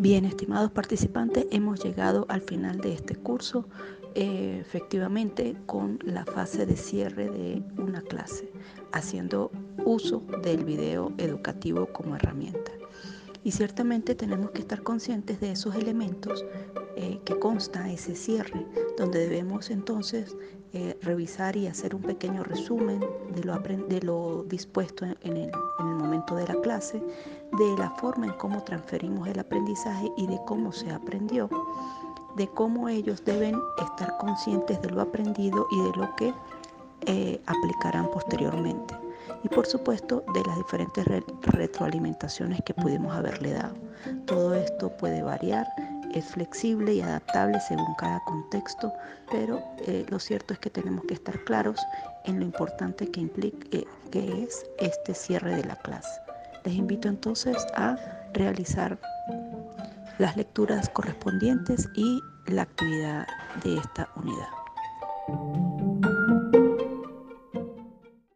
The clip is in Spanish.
Bien, estimados participantes, hemos llegado al final de este curso, eh, efectivamente con la fase de cierre de una clase, haciendo uso del video educativo como herramienta. Y ciertamente tenemos que estar conscientes de esos elementos eh, que consta ese cierre, donde debemos entonces eh, revisar y hacer un pequeño resumen de lo, de lo dispuesto en, el, en el momento de la clase, de la forma en cómo transferimos el aprendizaje y de cómo se aprendió, de cómo ellos deben estar conscientes de lo aprendido y de lo que eh, aplicarán posteriormente y por supuesto de las diferentes retroalimentaciones que pudimos haberle dado. Todo esto puede variar, es flexible y adaptable según cada contexto, pero eh, lo cierto es que tenemos que estar claros en lo importante que, implica, eh, que es este cierre de la clase. Les invito entonces a realizar las lecturas correspondientes y la actividad de esta unidad.